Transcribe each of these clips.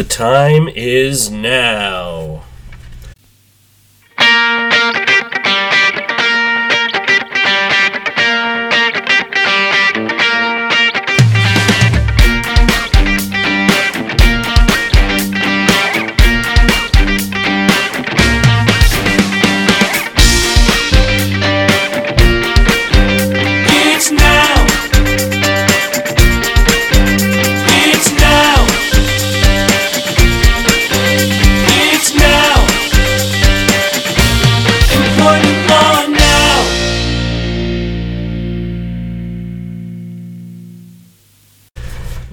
The time is now.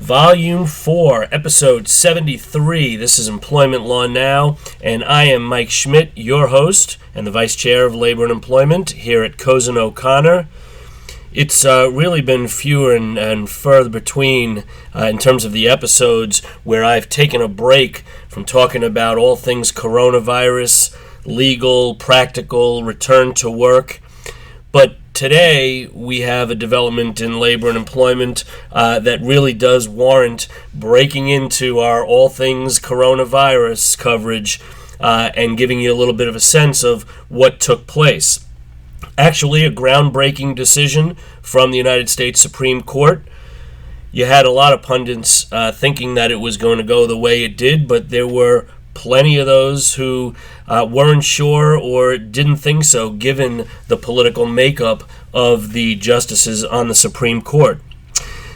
Volume 4, Episode 73. This is Employment Law Now, and I am Mike Schmidt, your host and the Vice Chair of Labor and Employment here at Cozen O'Connor. It's uh, really been fewer and, and further between uh, in terms of the episodes where I've taken a break from talking about all things coronavirus, legal, practical, return to work. But today we have a development in labor and employment uh, that really does warrant breaking into our all things coronavirus coverage uh, and giving you a little bit of a sense of what took place. Actually, a groundbreaking decision from the United States Supreme Court. You had a lot of pundits uh, thinking that it was going to go the way it did, but there were plenty of those who uh, weren't sure or didn't think so, given the political makeup of the justices on the Supreme Court.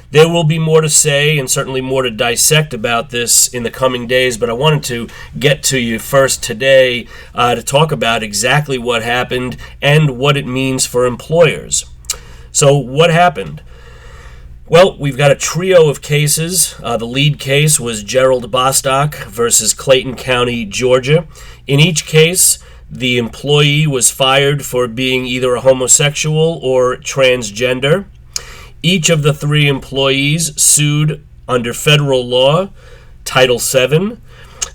There will be more to say and certainly more to dissect about this in the coming days, but I wanted to get to you first today uh, to talk about exactly what happened and what it means for employers. So, what happened? Well, we've got a trio of cases. Uh, the lead case was Gerald Bostock versus Clayton County, Georgia. In each case, the employee was fired for being either a homosexual or transgender. Each of the three employees sued under federal law, Title VII,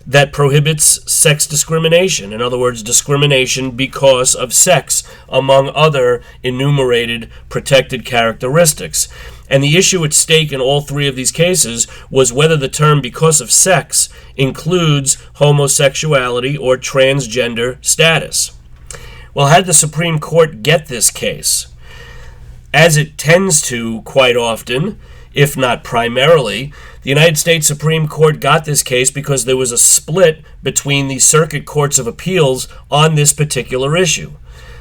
that prohibits sex discrimination. In other words, discrimination because of sex, among other enumerated protected characteristics. And the issue at stake in all three of these cases was whether the term because of sex includes homosexuality or transgender status. Well, had the Supreme Court get this case, as it tends to quite often, if not primarily, the United States Supreme Court got this case because there was a split between the circuit courts of appeals on this particular issue.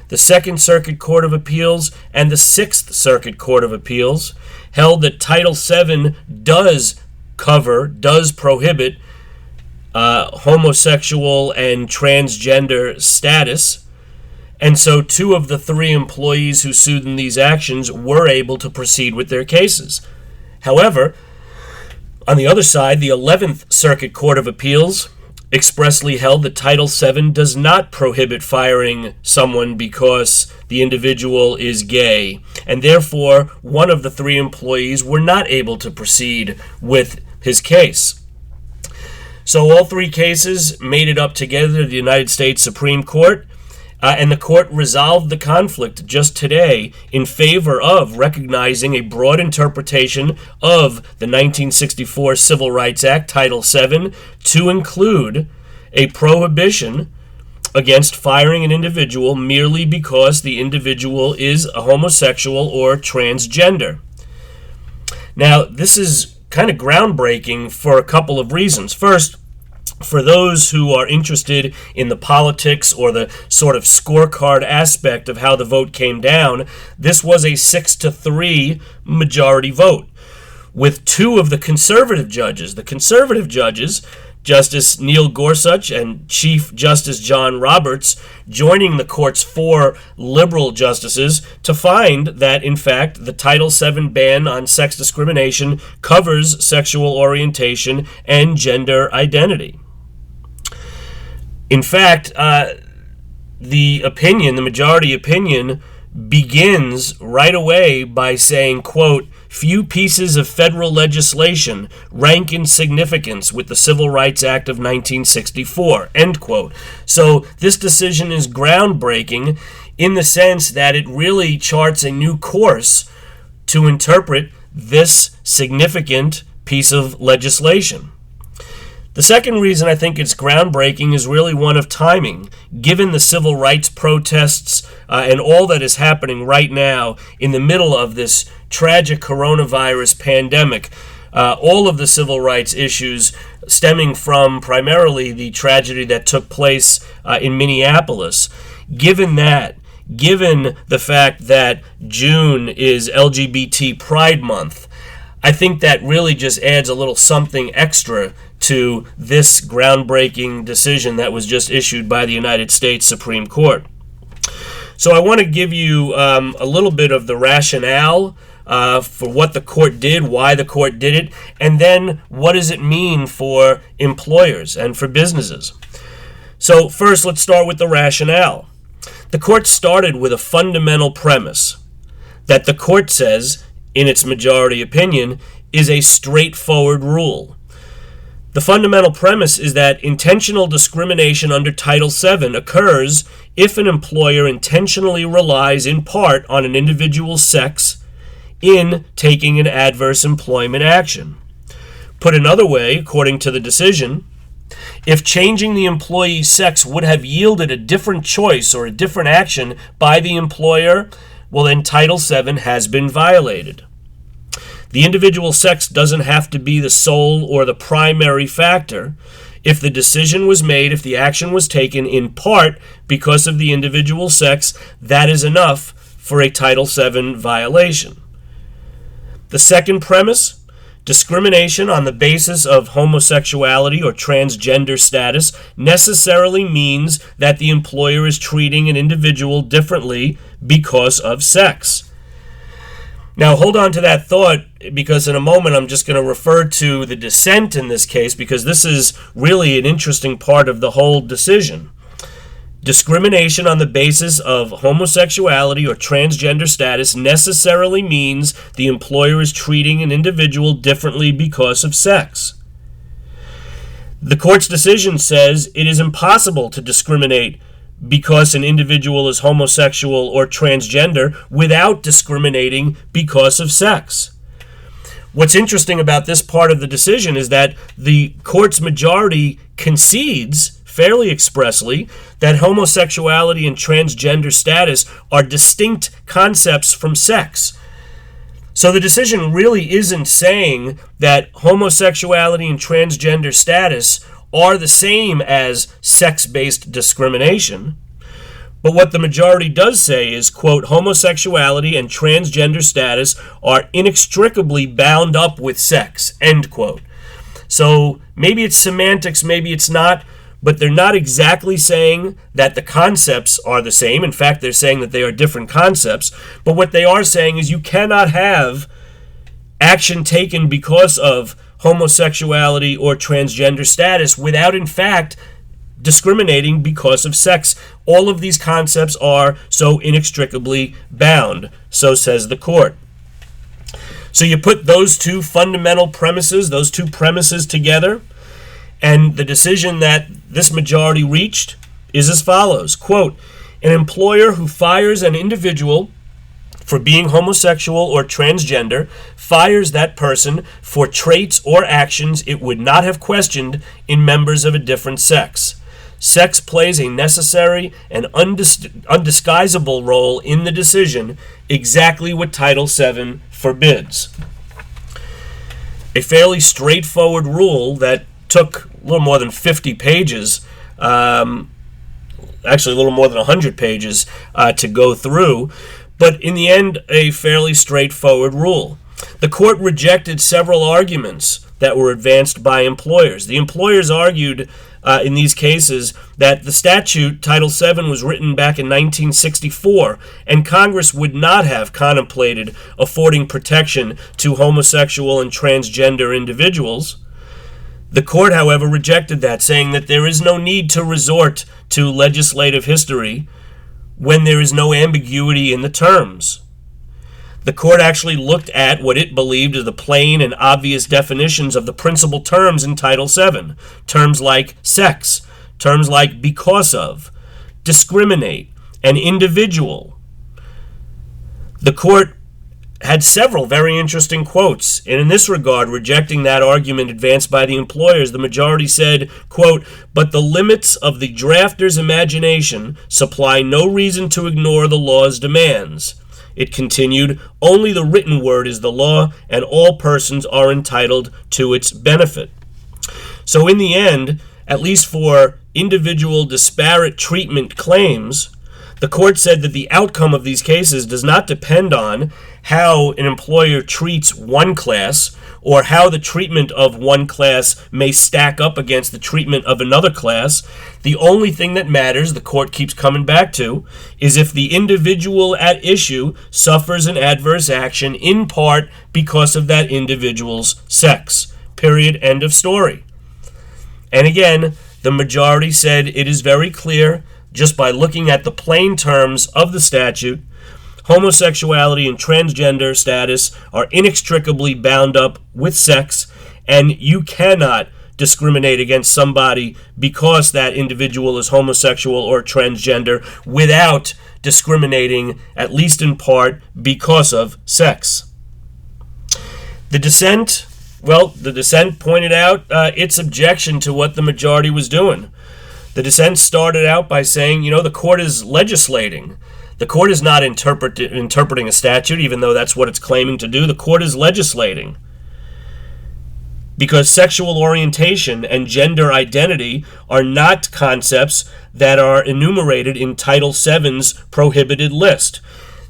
The Second Circuit Court of Appeals and the Sixth Circuit Court of Appeals held that Title VII does cover, does prohibit uh, homosexual and transgender status. And so, two of the three employees who sued in these actions were able to proceed with their cases. However, on the other side, the 11th Circuit Court of Appeals expressly held that Title VII does not prohibit firing someone because the individual is gay, and therefore one of the three employees were not able to proceed with his case. So all three cases made it up together to the United States Supreme Court. Uh, and the court resolved the conflict just today in favor of recognizing a broad interpretation of the 1964 Civil Rights Act, Title VII, to include a prohibition against firing an individual merely because the individual is a homosexual or transgender. Now, this is kind of groundbreaking for a couple of reasons. First, for those who are interested in the politics or the sort of scorecard aspect of how the vote came down, this was a 6 to 3 majority vote with two of the conservative judges. The conservative judges, Justice Neil Gorsuch and Chief Justice John Roberts, joining the court's four liberal justices to find that, in fact, the Title VII ban on sex discrimination covers sexual orientation and gender identity. In fact, uh, the opinion, the majority opinion, begins right away by saying, quote, few pieces of federal legislation rank in significance with the Civil Rights Act of 1964, end quote. So this decision is groundbreaking in the sense that it really charts a new course to interpret this significant piece of legislation. The second reason I think it's groundbreaking is really one of timing, given the civil rights protests uh, and all that is happening right now in the middle of this tragic coronavirus pandemic. Uh, all of the civil rights issues stemming from primarily the tragedy that took place uh, in Minneapolis. Given that, given the fact that June is LGBT Pride Month, I think that really just adds a little something extra to this groundbreaking decision that was just issued by the United States Supreme Court. So I want to give you um, a little bit of the rationale uh, for what the court did, why the court did it, and then what does it mean for employers and for businesses. So, first, let's start with the rationale. The court started with a fundamental premise that the court says, in its majority opinion, is a straightforward rule. The fundamental premise is that intentional discrimination under Title VII occurs if an employer intentionally relies in part on an individual's sex in taking an adverse employment action. Put another way, according to the decision, if changing the employee's sex would have yielded a different choice or a different action by the employer, well, then Title VII has been violated. The individual sex doesn't have to be the sole or the primary factor. If the decision was made, if the action was taken in part because of the individual sex, that is enough for a Title VII violation. The second premise discrimination on the basis of homosexuality or transgender status necessarily means that the employer is treating an individual differently because of sex. Now, hold on to that thought because in a moment I'm just going to refer to the dissent in this case because this is really an interesting part of the whole decision. Discrimination on the basis of homosexuality or transgender status necessarily means the employer is treating an individual differently because of sex. The court's decision says it is impossible to discriminate because an individual is homosexual or transgender without discriminating because of sex. What's interesting about this part of the decision is that the court's majority concedes fairly expressly that homosexuality and transgender status are distinct concepts from sex. So the decision really isn't saying that homosexuality and transgender status are the same as sex based discrimination. But what the majority does say is, quote, homosexuality and transgender status are inextricably bound up with sex, end quote. So maybe it's semantics, maybe it's not, but they're not exactly saying that the concepts are the same. In fact, they're saying that they are different concepts. But what they are saying is you cannot have action taken because of homosexuality or transgender status without, in fact, discriminating because of sex. All of these concepts are so inextricably bound, so says the court. So you put those two fundamental premises, those two premises together, and the decision that this majority reached is as follows quote an employer who fires an individual for being homosexual or transgender fires that person for traits or actions it would not have questioned in members of a different sex. Sex plays a necessary and undis- undisguisable role in the decision, exactly what Title VII forbids. A fairly straightforward rule that took a little more than 50 pages, um, actually a little more than 100 pages uh, to go through, but in the end, a fairly straightforward rule. The court rejected several arguments that were advanced by employers. The employers argued uh, in these cases that the statute, Title VII, was written back in 1964, and Congress would not have contemplated affording protection to homosexual and transgender individuals. The court, however, rejected that, saying that there is no need to resort to legislative history when there is no ambiguity in the terms. The court actually looked at what it believed are the plain and obvious definitions of the principal terms in Title VII. Terms like sex, terms like because of, discriminate, and individual. The court had several very interesting quotes. And in this regard, rejecting that argument advanced by the employers, the majority said, quote, but the limits of the drafter's imagination supply no reason to ignore the law's demands. It continued, only the written word is the law, and all persons are entitled to its benefit. So, in the end, at least for individual disparate treatment claims, the court said that the outcome of these cases does not depend on how an employer treats one class or how the treatment of one class may stack up against the treatment of another class. The only thing that matters, the court keeps coming back to, is if the individual at issue suffers an adverse action in part because of that individual's sex. Period. End of story. And again, the majority said it is very clear just by looking at the plain terms of the statute. Homosexuality and transgender status are inextricably bound up with sex, and you cannot discriminate against somebody because that individual is homosexual or transgender without discriminating, at least in part, because of sex. The dissent, well, the dissent pointed out uh, its objection to what the majority was doing. The dissent started out by saying, you know, the court is legislating. The court is not interpret- interpreting a statute, even though that's what it's claiming to do. The court is legislating. Because sexual orientation and gender identity are not concepts that are enumerated in Title VII's prohibited list.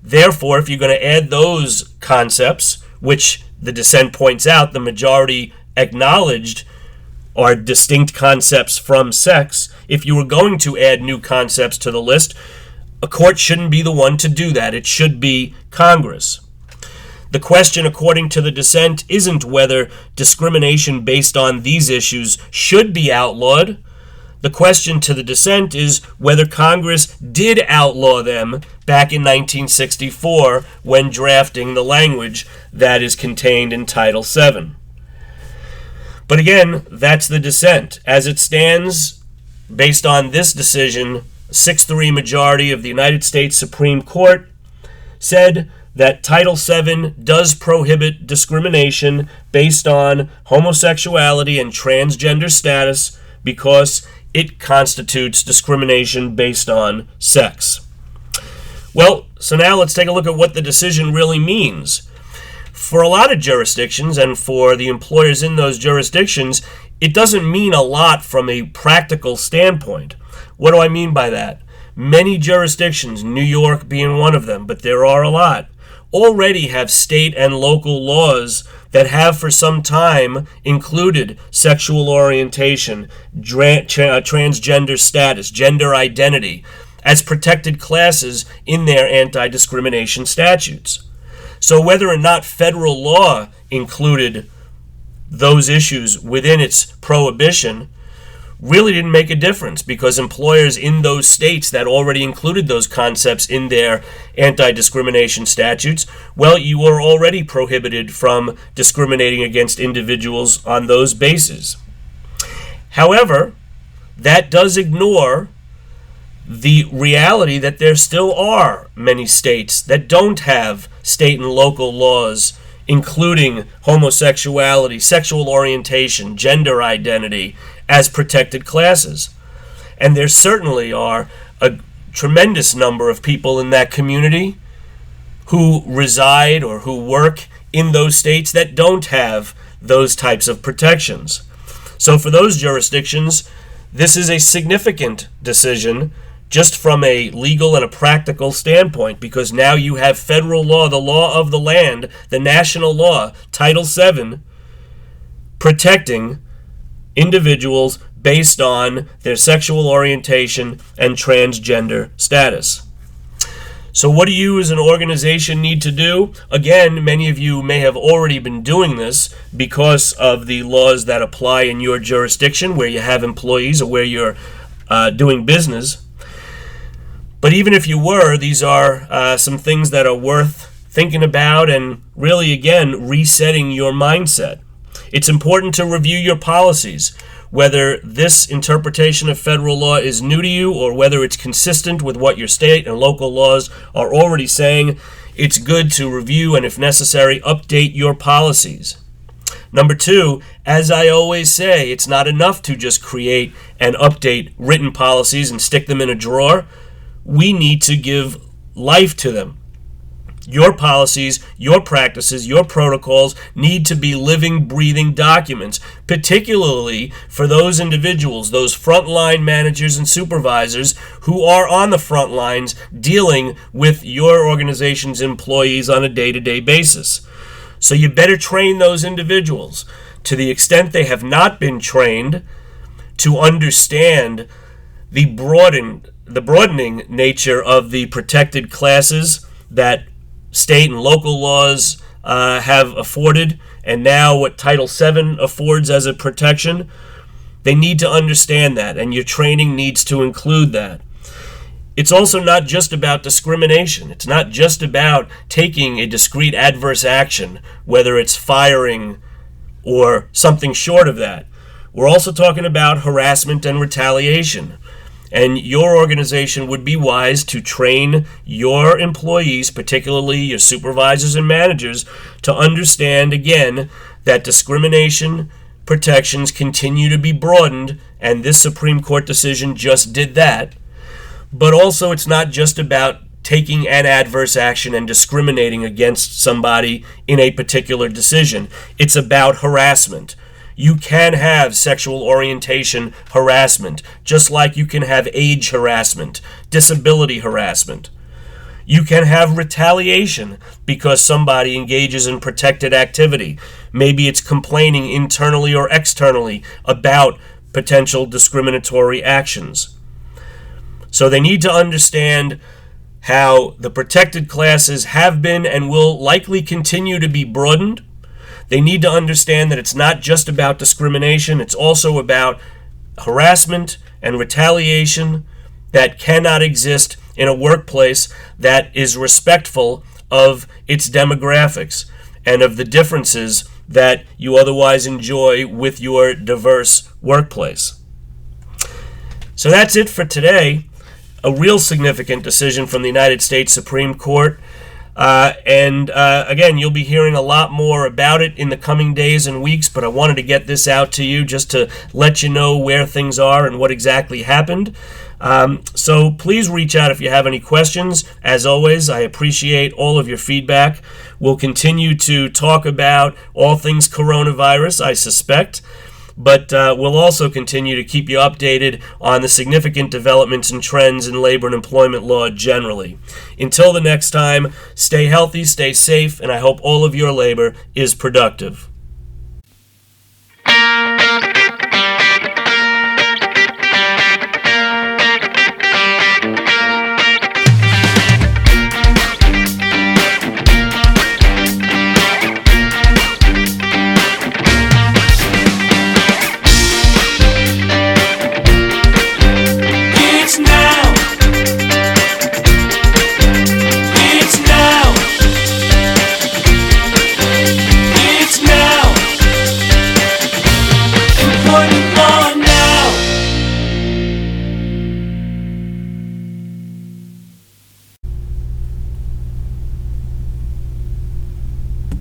Therefore, if you're going to add those concepts, which the dissent points out, the majority acknowledged are distinct concepts from sex. If you were going to add new concepts to the list, a court shouldn't be the one to do that. It should be Congress. The question, according to the dissent, isn't whether discrimination based on these issues should be outlawed. The question to the dissent is whether Congress did outlaw them back in 1964 when drafting the language that is contained in Title VII. But again, that's the dissent. As it stands, based on this decision, 6 3 majority of the United States Supreme Court said that Title VII does prohibit discrimination based on homosexuality and transgender status because it constitutes discrimination based on sex. Well, so now let's take a look at what the decision really means for a lot of jurisdictions and for the employers in those jurisdictions, it doesn't mean a lot from a practical standpoint. What do I mean by that? Many jurisdictions, New York being one of them, but there are a lot, already have state and local laws that have for some time included sexual orientation, tra- tra- transgender status, gender identity as protected classes in their anti discrimination statutes. So, whether or not federal law included those issues within its prohibition really didn't make a difference because employers in those states that already included those concepts in their anti discrimination statutes, well, you were already prohibited from discriminating against individuals on those bases. However, that does ignore the reality that there still are many states that don't have state and local laws including homosexuality, sexual orientation, gender identity as protected classes. And there certainly are a tremendous number of people in that community who reside or who work in those states that don't have those types of protections. So, for those jurisdictions, this is a significant decision just from a legal and a practical standpoint, because now you have federal law, the law of the land, the national law, Title VII, protecting individuals based on their sexual orientation and transgender status. So, what do you as an organization need to do? Again, many of you may have already been doing this because of the laws that apply in your jurisdiction where you have employees or where you're uh, doing business. But even if you were, these are uh, some things that are worth thinking about and really, again, resetting your mindset. It's important to review your policies, whether this interpretation of federal law is new to you or whether it's consistent with what your state and local laws are already saying. it's good to review and, if necessary, update your policies. Number two, as I always say, it's not enough to just create and update written policies and stick them in a drawer. We need to give life to them. Your policies, your practices, your protocols need to be living, breathing documents, particularly for those individuals, those frontline managers and supervisors who are on the front lines dealing with your organization's employees on a day to day basis. So you better train those individuals to the extent they have not been trained to understand the broadened the broadening nature of the protected classes that state and local laws uh, have afforded, and now what Title VII affords as a protection. They need to understand that, and your training needs to include that. It's also not just about discrimination. It's not just about taking a discrete adverse action, whether it's firing or something short of that. We're also talking about harassment and retaliation. And your organization would be wise to train your employees, particularly your supervisors and managers, to understand again that discrimination protections continue to be broadened, and this Supreme Court decision just did that. But also, it's not just about taking an adverse action and discriminating against somebody in a particular decision, it's about harassment. You can have sexual orientation harassment, just like you can have age harassment, disability harassment. You can have retaliation because somebody engages in protected activity. Maybe it's complaining internally or externally about potential discriminatory actions. So they need to understand how the protected classes have been and will likely continue to be broadened they need to understand that it's not just about discrimination, it's also about harassment and retaliation that cannot exist in a workplace that is respectful of its demographics and of the differences that you otherwise enjoy with your diverse workplace. So that's it for today. A real significant decision from the United States Supreme Court. Uh, and uh, again, you'll be hearing a lot more about it in the coming days and weeks, but I wanted to get this out to you just to let you know where things are and what exactly happened. Um, so please reach out if you have any questions. As always, I appreciate all of your feedback. We'll continue to talk about all things coronavirus, I suspect but uh, we'll also continue to keep you updated on the significant developments and trends in labor and employment law generally. Until the next time, stay healthy, stay safe, and I hope all of your labor is productive.